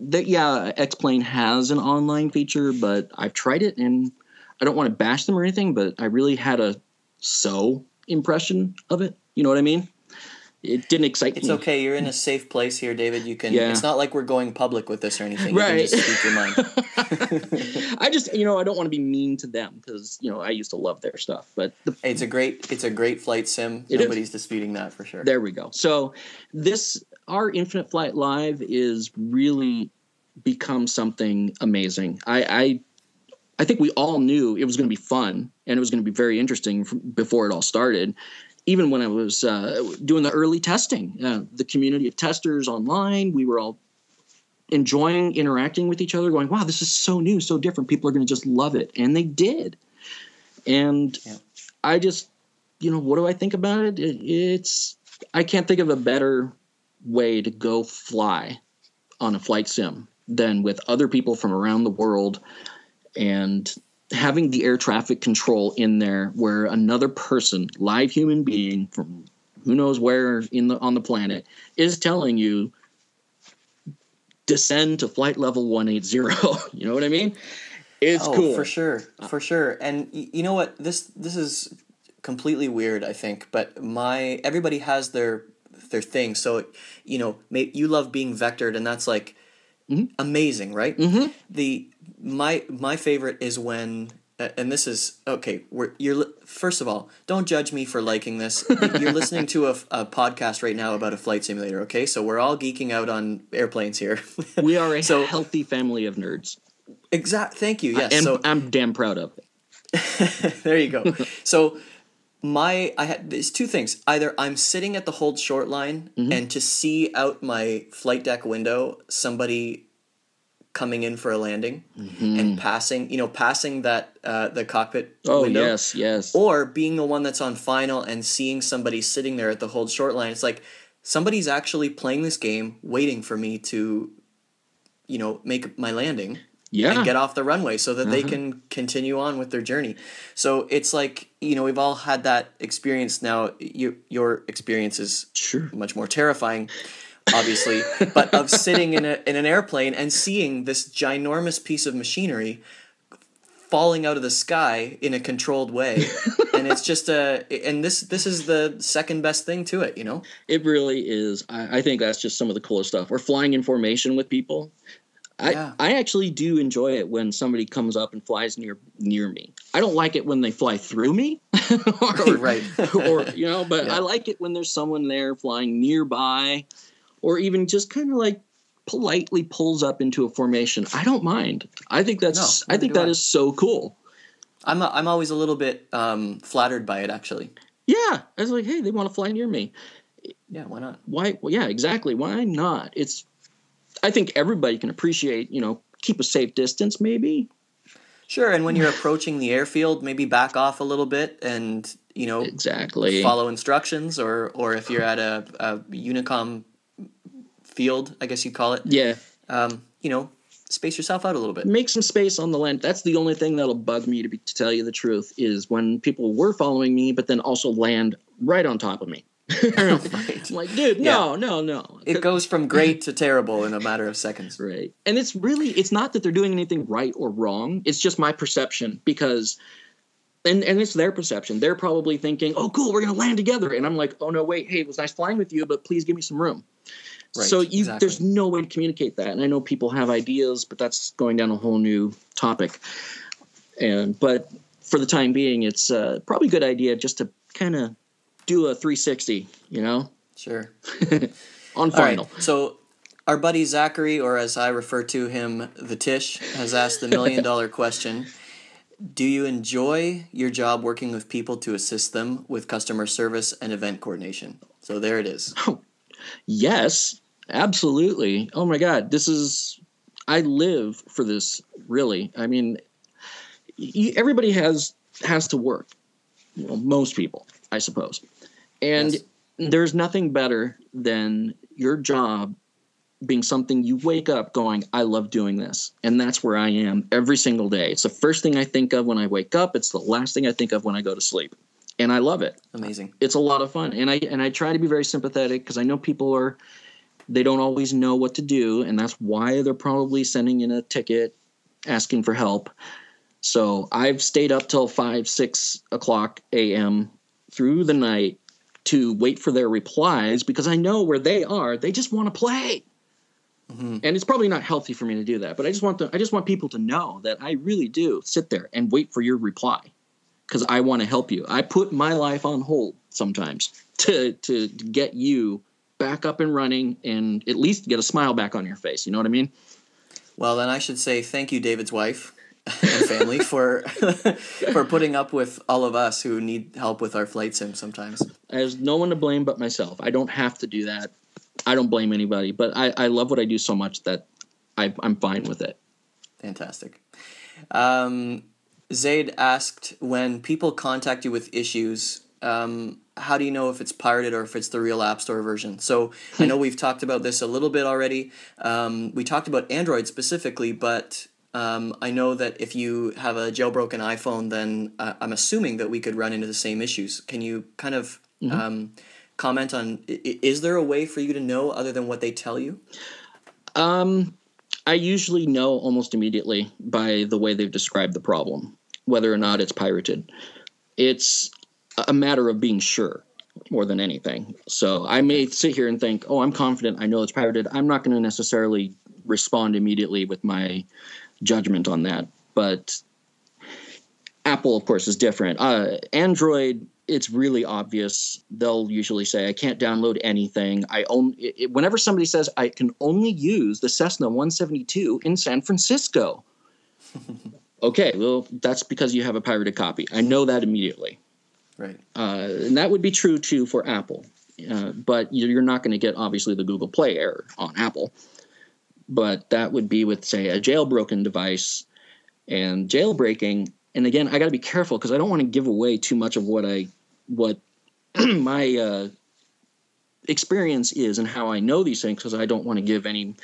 that yeah, X-Plane has an online feature, but I've tried it and I don't want to bash them or anything, but I really had a so impression of it. You know what I mean? It didn't excite It's me. It's okay. You're in a safe place here, David. You can. Yeah. It's not like we're going public with this or anything. You Right. can just speak your mind. I just, you know, I don't want to be mean to them because, you know, I used to love their stuff. But the, It's a great. It's a great flight sim. Nobody's disputing that for sure. there we go. So this, our Infinite Flight Live is really become something amazing. I, I, I think we all knew it was going to be fun and it was going to be very interesting before it all started. Even when I was uh, doing the early testing, uh, the community of testers online, we were all enjoying interacting with each other, going, wow, this is so new, so different. People are going to just love it. And they did. And Yeah. I just, you know, what do I think about it? it? It's, I can't think of a better way to go fly on a flight sim than with other people from around the world and having the air traffic control in there where another person, live human being from who knows where in the on the planet is telling you descend to flight level 180 you know what i mean it's oh, cool for sure, for sure. And y- you know what? This this is completely weird. I think, but my everybody has their their thing. So you know, you love being vectored, and that's like Mm-hmm. amazing, right? Mhm. The my my favorite is when. And this is okay. We're you're first of all, don't judge me for liking this. You're listening to a, a podcast right now about a flight simulator. Okay, so we're all geeking out on airplanes here. we are a So- healthy family of nerds exact. Thank you. Yes. and so i'm damn proud of it there you go. so my I had there's two things. Either I'm sitting at the hold short line Mm-hmm. and to see out my flight deck window somebody coming in for a landing and passing, you know, passing that uh, the cockpit Mm-hmm. oh window. yes yes Or being the one that's on final and seeing somebody sitting there at the hold short line. It's like somebody's actually playing this game, waiting for me to, you know, make my landing. Yeah. and get off the runway so that they Uh-huh. can continue on with their journey. So it's like you know we've all had that experience. Now you, your experience is Sure. much more terrifying, obviously, but of sitting in a in an airplane and seeing this ginormous piece of machinery falling out of the sky in a controlled way, and it's just a and this this is the second best thing to it, you know. It really is. I, I think that's just some of the coolest stuff. Or flying in formation with people. I, Yeah. I actually do enjoy it when somebody comes up and flies near near me. I don't like it when they fly through me, or, Right. or you know, but Yeah. I like it when there's someone there flying nearby, or even just kind of like politely pulls up into a formation. I don't mind. I think that's No, I think that I. is so cool. I'm a, I'm always a little bit um, flattered by it, actually. Yeah, I was like, hey, they want to fly near me. Yeah, why not? why well, yeah exactly why not it's i think everybody can appreciate you know keep a safe distance maybe. Sure, and when you're approaching the airfield, maybe back off a little bit and you know exactly. follow instructions, or or if you're at a, a Unicom field, I guess you'd call it. yeah. Um, you know, space yourself out a little bit. make some space on the land. That's the only thing that'll bug me to, be, to tell you the truth is when people were following me but then also land right on top of me i'm like dude no no no It goes from great to terrible in a matter of seconds. Right. And it's really it's not that they're doing anything right or wrong. It's just my perception because and and it's their perception. They're probably thinking, "Oh, cool, we're going to land together." And I'm like, "Oh no, wait. Hey, it was nice flying with you, but please give me some room." Right, so you exactly. there's no way to communicate that. And I know people have ideas, but that's going down a whole new topic. And but for the time being, it's uh, probably a good idea just to kind of do a 360, you know, Sure. on All right. final. So our buddy Zachary, or as I refer to him, the Tish, has asked the million dollar question. Do you enjoy your job working with people to assist them with customer service and event coordination? So there it is. Oh, yes, absolutely. Oh my God, this is. I live for this. Really, I mean, everybody has has to work. Well, most people, I suppose, and Yes. there's nothing better than your job being something you wake up going, I love doing this. And that's where I am every single day. It's the first thing I think of when I wake up. It's the last thing I think of when I go to sleep. And I love it Amazing. it's a lot of fun and i and i try to be very sympathetic because i know people are they don't always know what to do and that's why they're probably sending in a ticket asking for help so i've stayed up till 5 6 o'clock am through the night to wait for their replies because i know where they are they just want to play Mhm. and it's probably not healthy for me to do that but i just want to, i just want people to know that i really do sit there and wait for your reply because I want to help you. I put my life on hold sometimes to to get you back up and running and at least get a smile back on your face. You know what I mean? Well, then I should say thank you, David's wife and family, for for putting up with all of us who need help with our flight sim sometimes. There's no one to blame but myself. I don't have to do that. I don't blame anybody, but I, I love what I do so much that I, I'm fine with it. Fantastic. Um, Zaid asked when people contact you with issues, um, how do you know if it's pirated or if it's the real App Store version? So I know we've talked about this a little bit already. Um, we talked about Android specifically, but um, I know that if you have a jailbroken iPhone, then uh, I'm assuming that we could run into the same issues. Can you kind of um, comment on is there a way for you to know other than what they tell you? Um, I usually know almost immediately by the way they've described the problem, whether or not it's pirated. It's a matter of being sure more than anything. So I may sit here and think, oh, I'm confident, I know it's pirated. I'm not going to necessarily respond immediately with my judgment on that. But Apple, of course, is different. Uh, Android, it's really obvious. They'll usually say, "I can't download anything. I own." It, whenever somebody says, "I can only use the Cessna 172 in San Francisco," okay, well, that's because you have a pirated copy. I know that immediately, Right. uh, and that would be true too for Apple. Uh, but you're not going to get obviously the Google Play error on Apple. But that would be with say a jailbroken device and jailbreaking and again i got to be careful because i don't want to give away too much of what i what my uh, experience is and how i know these things because i don't want to give any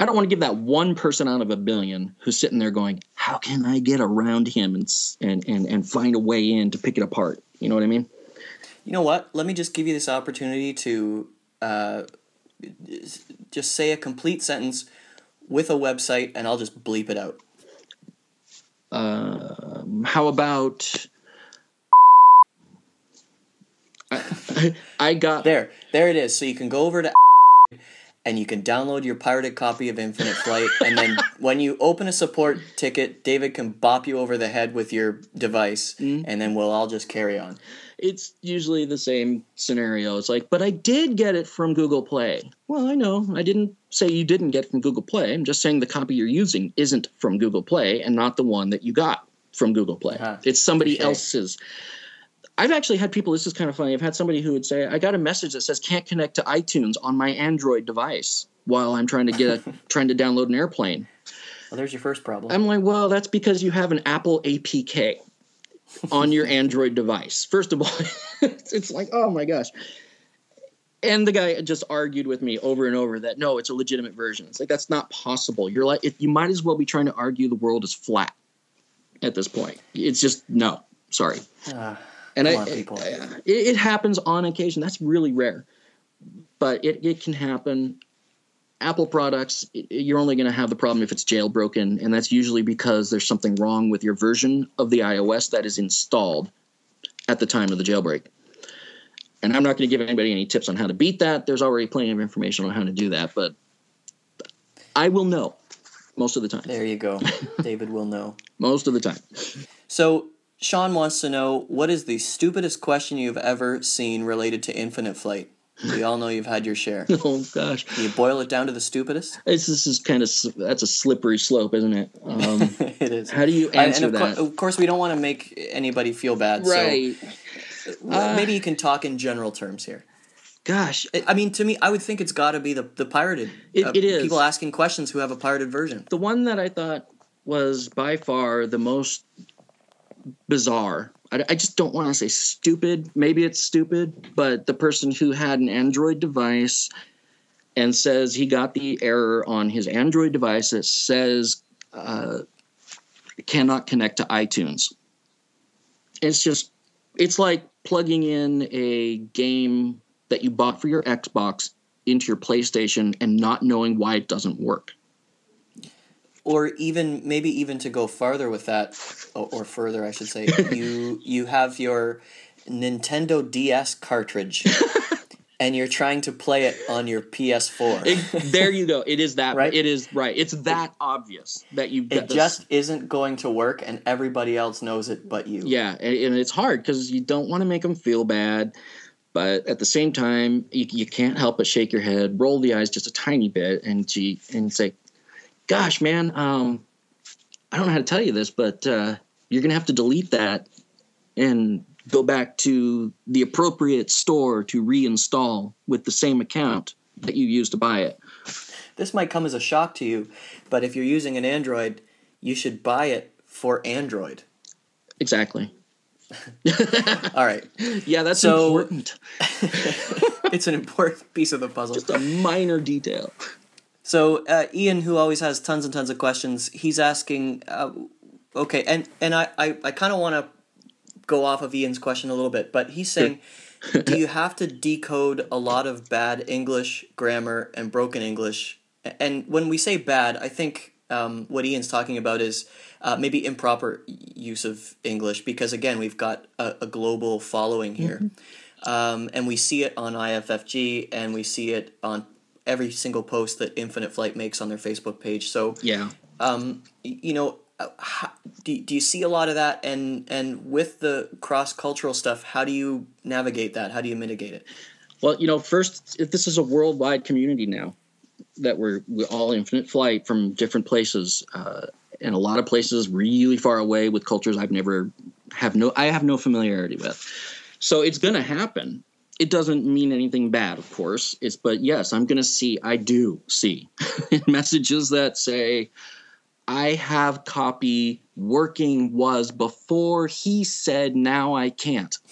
I don't want to give that one person out of a billion who's sitting there going, "How can I get around him and and and and find a way in to pick it apart?" You know what I mean? You know what? Let me just give you this opportunity to uh, just say a complete sentence with a website, and I'll just bleep it out. Um, how about I, I got There, there it is. So you can go over to and you can download your pirated copy of Infinite Flight, and then when you open a support ticket, David can bop you over the head with your device, and then we'll all just carry on. It's usually the same scenario. It's like, but I did get it from Google Play. Well, I know. I didn't say you didn't get it from Google Play. I'm just saying the copy you're using isn't from Google Play and not the one that you got from Google Play. Huh. It's somebody Touche. else's. I've actually had people, this is kind of funny. I've had somebody who would say, I got a message that says can't connect to iTunes on my Android device while I'm trying to get a, trying to download an airplane. Well, there's your first problem. I'm like, well, that's because you have an Apple APK on your Android device. First of all, it's it's like, oh my gosh. And the guy just argued with me over and over that no, it's a legitimate version. It's like that's not possible. You're like, you might as well be trying to argue the world is flat at this point. It's just no, sorry. Ah, And I, it, it happens on occasion. That's really rare, but it, it can happen. Apple products, you're only going to have the problem if it's jailbroken, and that's usually because there's something wrong with your version of the iOS that is installed at the time of the jailbreak. And I'm not going to give anybody any tips on how to beat that. There's already plenty of information on how to do that, but I will know most of the time. there you go. David will know. Most of the time. So Sean wants to know what is the stupidest question you've ever seen related to Infinite Flight. We all know you've had your share. Oh gosh. Can you boil it down to the stupidest? It's, this is kind of that's a slippery slope, isn't it? Um, it is. how do you And- answer and of, that? cour- of course, we don't want to make anybody feel bad. right. So well, maybe you can talk in general terms here. Gosh, I- I mean, to me, I would think it's got to be the the pirated. uh, It- it is. people asking questions who have a pirated version. the one that I thought was by far the most bizarre. I, I just don't want to say stupid. Maybe it's stupid, but the person who had an Android device and says he got the error on his Android device that says uh, cannot connect to iTunes. It's just, it's like plugging in a game that you bought for your Xbox into your PlayStation and not knowing why it doesn't work. Or even maybe even to go farther with that or, further i should say you you have your nintendo ds cartridge and you're trying to play it on your ps4 It- there you go. It is that. Right? It is right. It's that obvious that you've it this- just isn't going to work and everybody else knows it but you yeah, and, and it's hard because you don't want to make them feel bad, but at the same time, you, you can't help but shake your head, roll the eyes just a tiny bit, and gee, and say, "Gosh, man, um, I don't know how to tell you this, but uh, you're gonna have to delete that and go back to the appropriate store to reinstall with the same account that you used to buy it." this might come as a shock to you but if you're using an android you should buy it for android Exactly. all right Yeah, that's So- important. it's an important piece of the puzzle Just a minor detail. So uh, Ian, who always has tons and tons of questions, he's asking. Uh, okay, and and I I, I kind of want to go off of Ian's question a little bit, but he's saying, do you have to decode a lot of bad English grammar and broken English? And when we say bad, I think um, what Ian's talking about is uh, maybe improper use of English because again, we've got a, a global following here. Um, and we see it on IFFG and we see it on every single post that Infinite Flight makes on their Facebook page. So, Yeah. um, you know, uh, how, do, do you see a lot of that? And, and with the cross cultural stuff, how do you navigate that? How do you mitigate it? Well, you know, first, if this is a worldwide community now that we're, we're all infinite flight from different places, uh, and a lot of places really far away with cultures I've never have no I have no familiarity with. So it's going to happen. It doesn't mean anything bad, of course. It's but yes, I'm going to see. I do see messages that say, "I have copy working was before he said now I can't."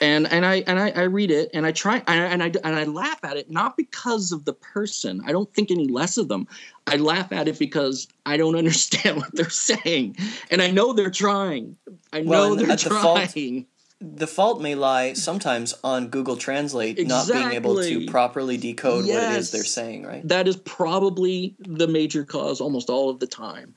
and and I and I, I read it and I try and I, and I and I laugh at it not because of the person. I don't think any less of them. I laugh at it because I don't understand what they're saying, and I know they're trying. I know Well, they're at the fault- trying. The fault may lie sometimes on Google Translate not being able to properly decode what it is they're saying, right? that is probably the major cause almost all of the time.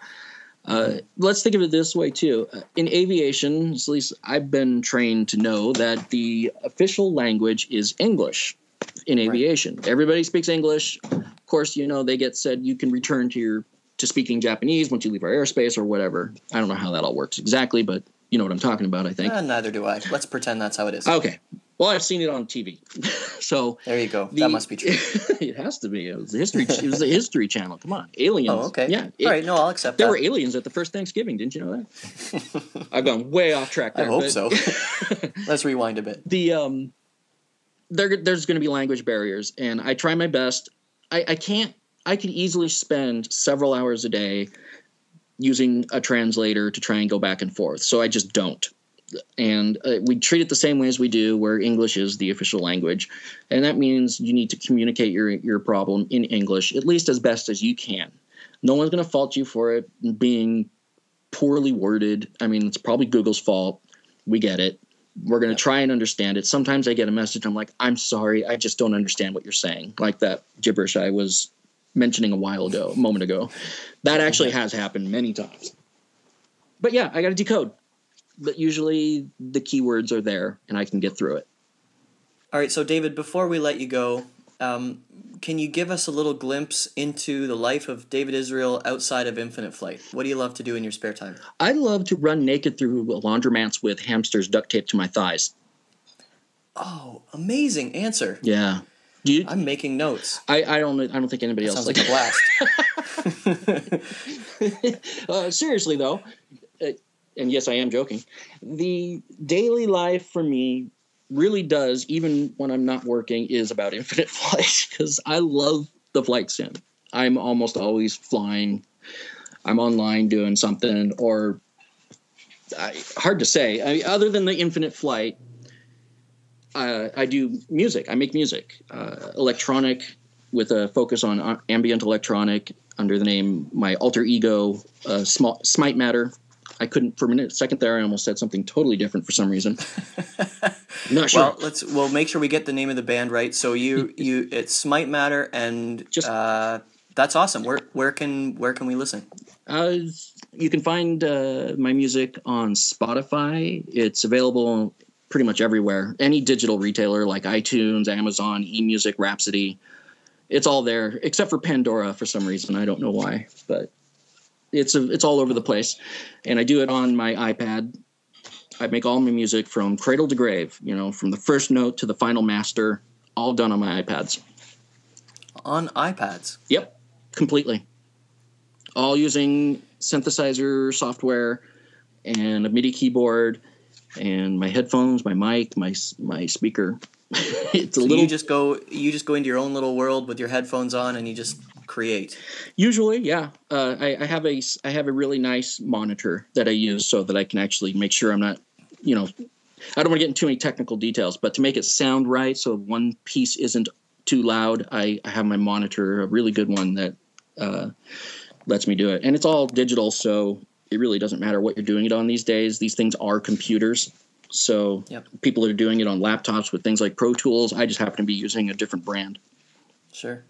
Uh, let's think of it this way too. Uh, In aviation, at least I've been trained to know that the official language is English in aviation. Everybody speaks English. Of course, you know they get said you can return to your to speaking Japanese once you leave our airspace or whatever. I don't know how that all works exactly, but you know what I'm talking about. I think. Eh, neither do I. Let's pretend that's how it is. Okay. Well, I've seen it on TV, so There you go. the- that must be true. it has to be. It was the history. it was the History Channel. Come on, aliens. Oh, okay. Yeah. it- All right. No, I'll accept that. There that. were aliens at the first Thanksgiving. Didn't you know that? I've gone way off track. I hope but so. Let's rewind a bit. the um, there there's going to be language barriers, and I try my best. I, I can't. I could easily spend several hours a day using a translator to try and go back and forth. So I just don't. And uh, we treat it the same way as we do, where English is the official language, and that means you need to communicate your your problem in English at least as best as you can. No one's going to fault you for it being poorly worded. I mean, it's probably Google's fault. We get it. We're going to try and understand it. Sometimes I get a message. I'm like, I'm sorry. I just don't understand what you're saying. Like that gibberish I was mentioning a while ago, a moment ago. That actually has happened many times. But yeah, I got to decode. But usually the keywords are there and I can get through it. All right. So, David, before we let you go, um, can you give us a little glimpse into the life of David Israel outside of Infinite Flight? What do you love to do in your spare time? I love to run naked through laundromats with hamsters duct taped to my thighs. Oh, amazing answer. Yeah. You, I'm making notes. I, I don't I don't think anybody else Sounds like like a blast. uh, seriously though, uh, and yes, I am joking. The daily life for me really does, even when I'm not working, is about infinite flight because I love the flight sim. I'm almost always flying. I'm online doing something, or I, hard to say. I, other than the infinite flight, uh, I do music. I make music, uh, electronic, with a focus on uh, ambient electronic under the name my alter ego, uh, small, Smite Matter. I couldn't for a minute, second there. I almost said something totally different for some reason. Not sure. Well, let's we'll make sure we get the name of the band right. So you you it's Smite Matter and Just- uh, that's awesome. Where where can where can we listen? Uh, you can find uh, my music on Spotify. It's available pretty much everywhere. Any digital retailer like iTunes, Amazon, eMusic, Rhapsody. It's all there, except for Pandora for some reason. I don't know why, but it's a, it's all over the place. And I do it on my iPad. I make all my music from cradle to grave. You know, from the first note to the final master, all done on my iPads. On iPads. Yep, completely. All using synthesizer software and a MIDI keyboard and my headphones, my mic, my my speaker. it's a So little you just go you just go into your own little world with your headphones on and you just create. usually, yeah. Uh, I, I have a I have a really nice monitor that I use so that I can actually make sure I'm not, you know, I don't want to get into too many technical details, but to make it sound right, so one piece isn't too loud, I, I have my monitor, a really good one that uh, lets me do it, and it's all digital, so it really doesn't matter what you're doing it on these days. These things are computers, so Yep. people are doing it on laptops with things like Pro Tools. I just happen to be using a different brand. Sure.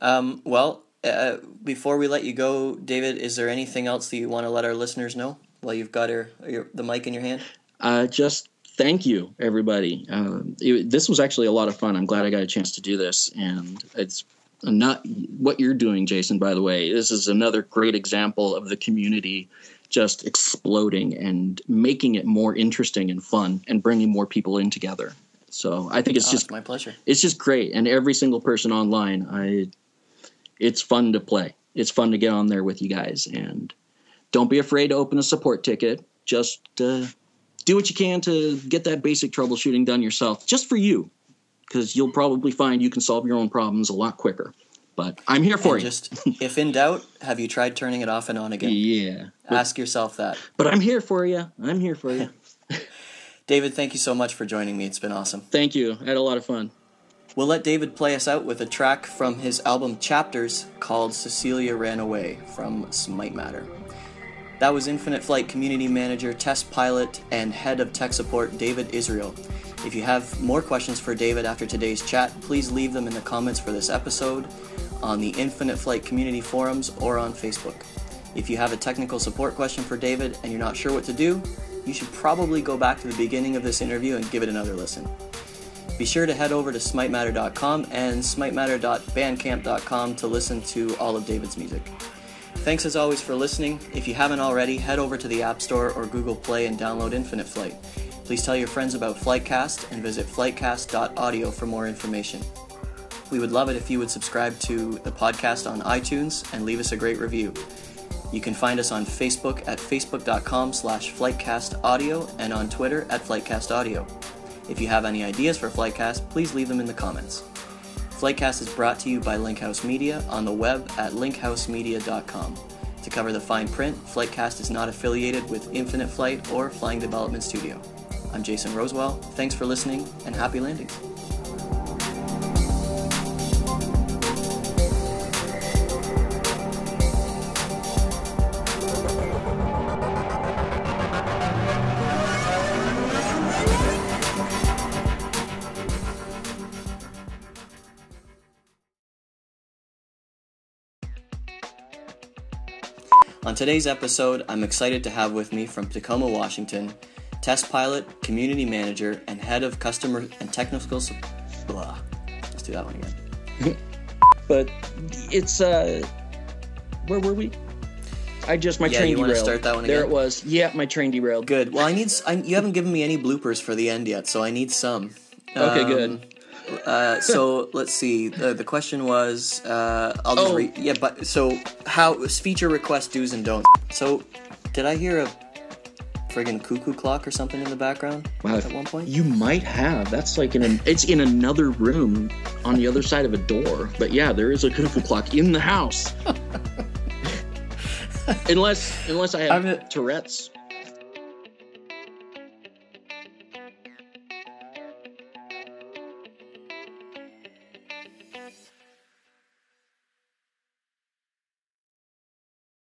Um, well, uh, before we let you go, David, is there anything else that you want to let our listeners know while you've got your, your the mic in your hand? uh, just thank you, everybody. Uh, it- this was actually a lot of fun. I'm glad I got a chance to do this, and it's not what you're doing, Jason. By the way, this is another great example of the community just exploding and making it more interesting and fun, and bringing more people in together. So I think it's Oh, just my pleasure. it's just great, and every single person online, I it's fun to play. It's fun to get on there with you guys, and don't be afraid to open a support ticket. Just uh, do what you can to get that basic troubleshooting done yourself, just for you, because you'll probably find you can solve your own problems a lot quicker. But I'm here for And you. just if in doubt, have you tried turning it off and on again? yeah, but, Ask yourself that. but I'm here for you. I'm here for you. David, thank you so much for joining me. It's been awesome. Thank you. I had a lot of fun. We'll let David play us out with a track from his album Chapters called Cecilia Ran Away from Smite Matter. That was Infinite Flight Community Manager, Test Pilot, and Head of Tech Support David Israel. If you have more questions for David after today's chat, please leave them in the comments for this episode, on the Infinite Flight community forums, or on Facebook. If you have a technical support question for David and you're not sure what to do, you should probably go back to the beginning of this interview and give it another listen. Be sure to head over to smitematter.com and smitematter.bandcamp.com to listen to all of David's music. Thanks as always for listening. If you haven't already, head over to the App Store or Google Play and download Infinite Flight. Please tell your friends about Flightcast and visit flightcast.audio for more information. We would love it if you would subscribe to the podcast on iTunes and leave us a great review. You can find us on Facebook at facebook.com slash flightcastaudio and on Twitter at flightcastaudio. If you have any ideas for Flightcast, please leave them in the comments. Flightcast is brought to you by Linkhouse Media on the web at linkhousemedia.com. To cover the fine print, Flightcast is not affiliated with Infinite Flight or Flying Development Studio. I'm Jason Rosewell. Thanks for listening and happy landings. On today's episode, I'm excited to have with me from Tacoma, Washington, test pilot, community manager, and head of customer and technical. Su- blah. Let's do that one again. But it's uh, where were we? I just my Yeah, train you derailed. start that one again? There it was. Yeah, my train derailed. Good. Well, I need. I you haven't given me any bloopers for the end yet, so I need some. Okay, Um, good. Uh, so let's see. The, the question was, uh, I'll just Oh. read. Yeah, but so how feature request do's and don'ts. So did I hear a friggin' cuckoo clock or something in the background Wow, at one point? You might have. That's like in an. It's in another room on the other side of a door. But yeah, there is a cuckoo clock in the house. unless unless I have I'm Tourette's.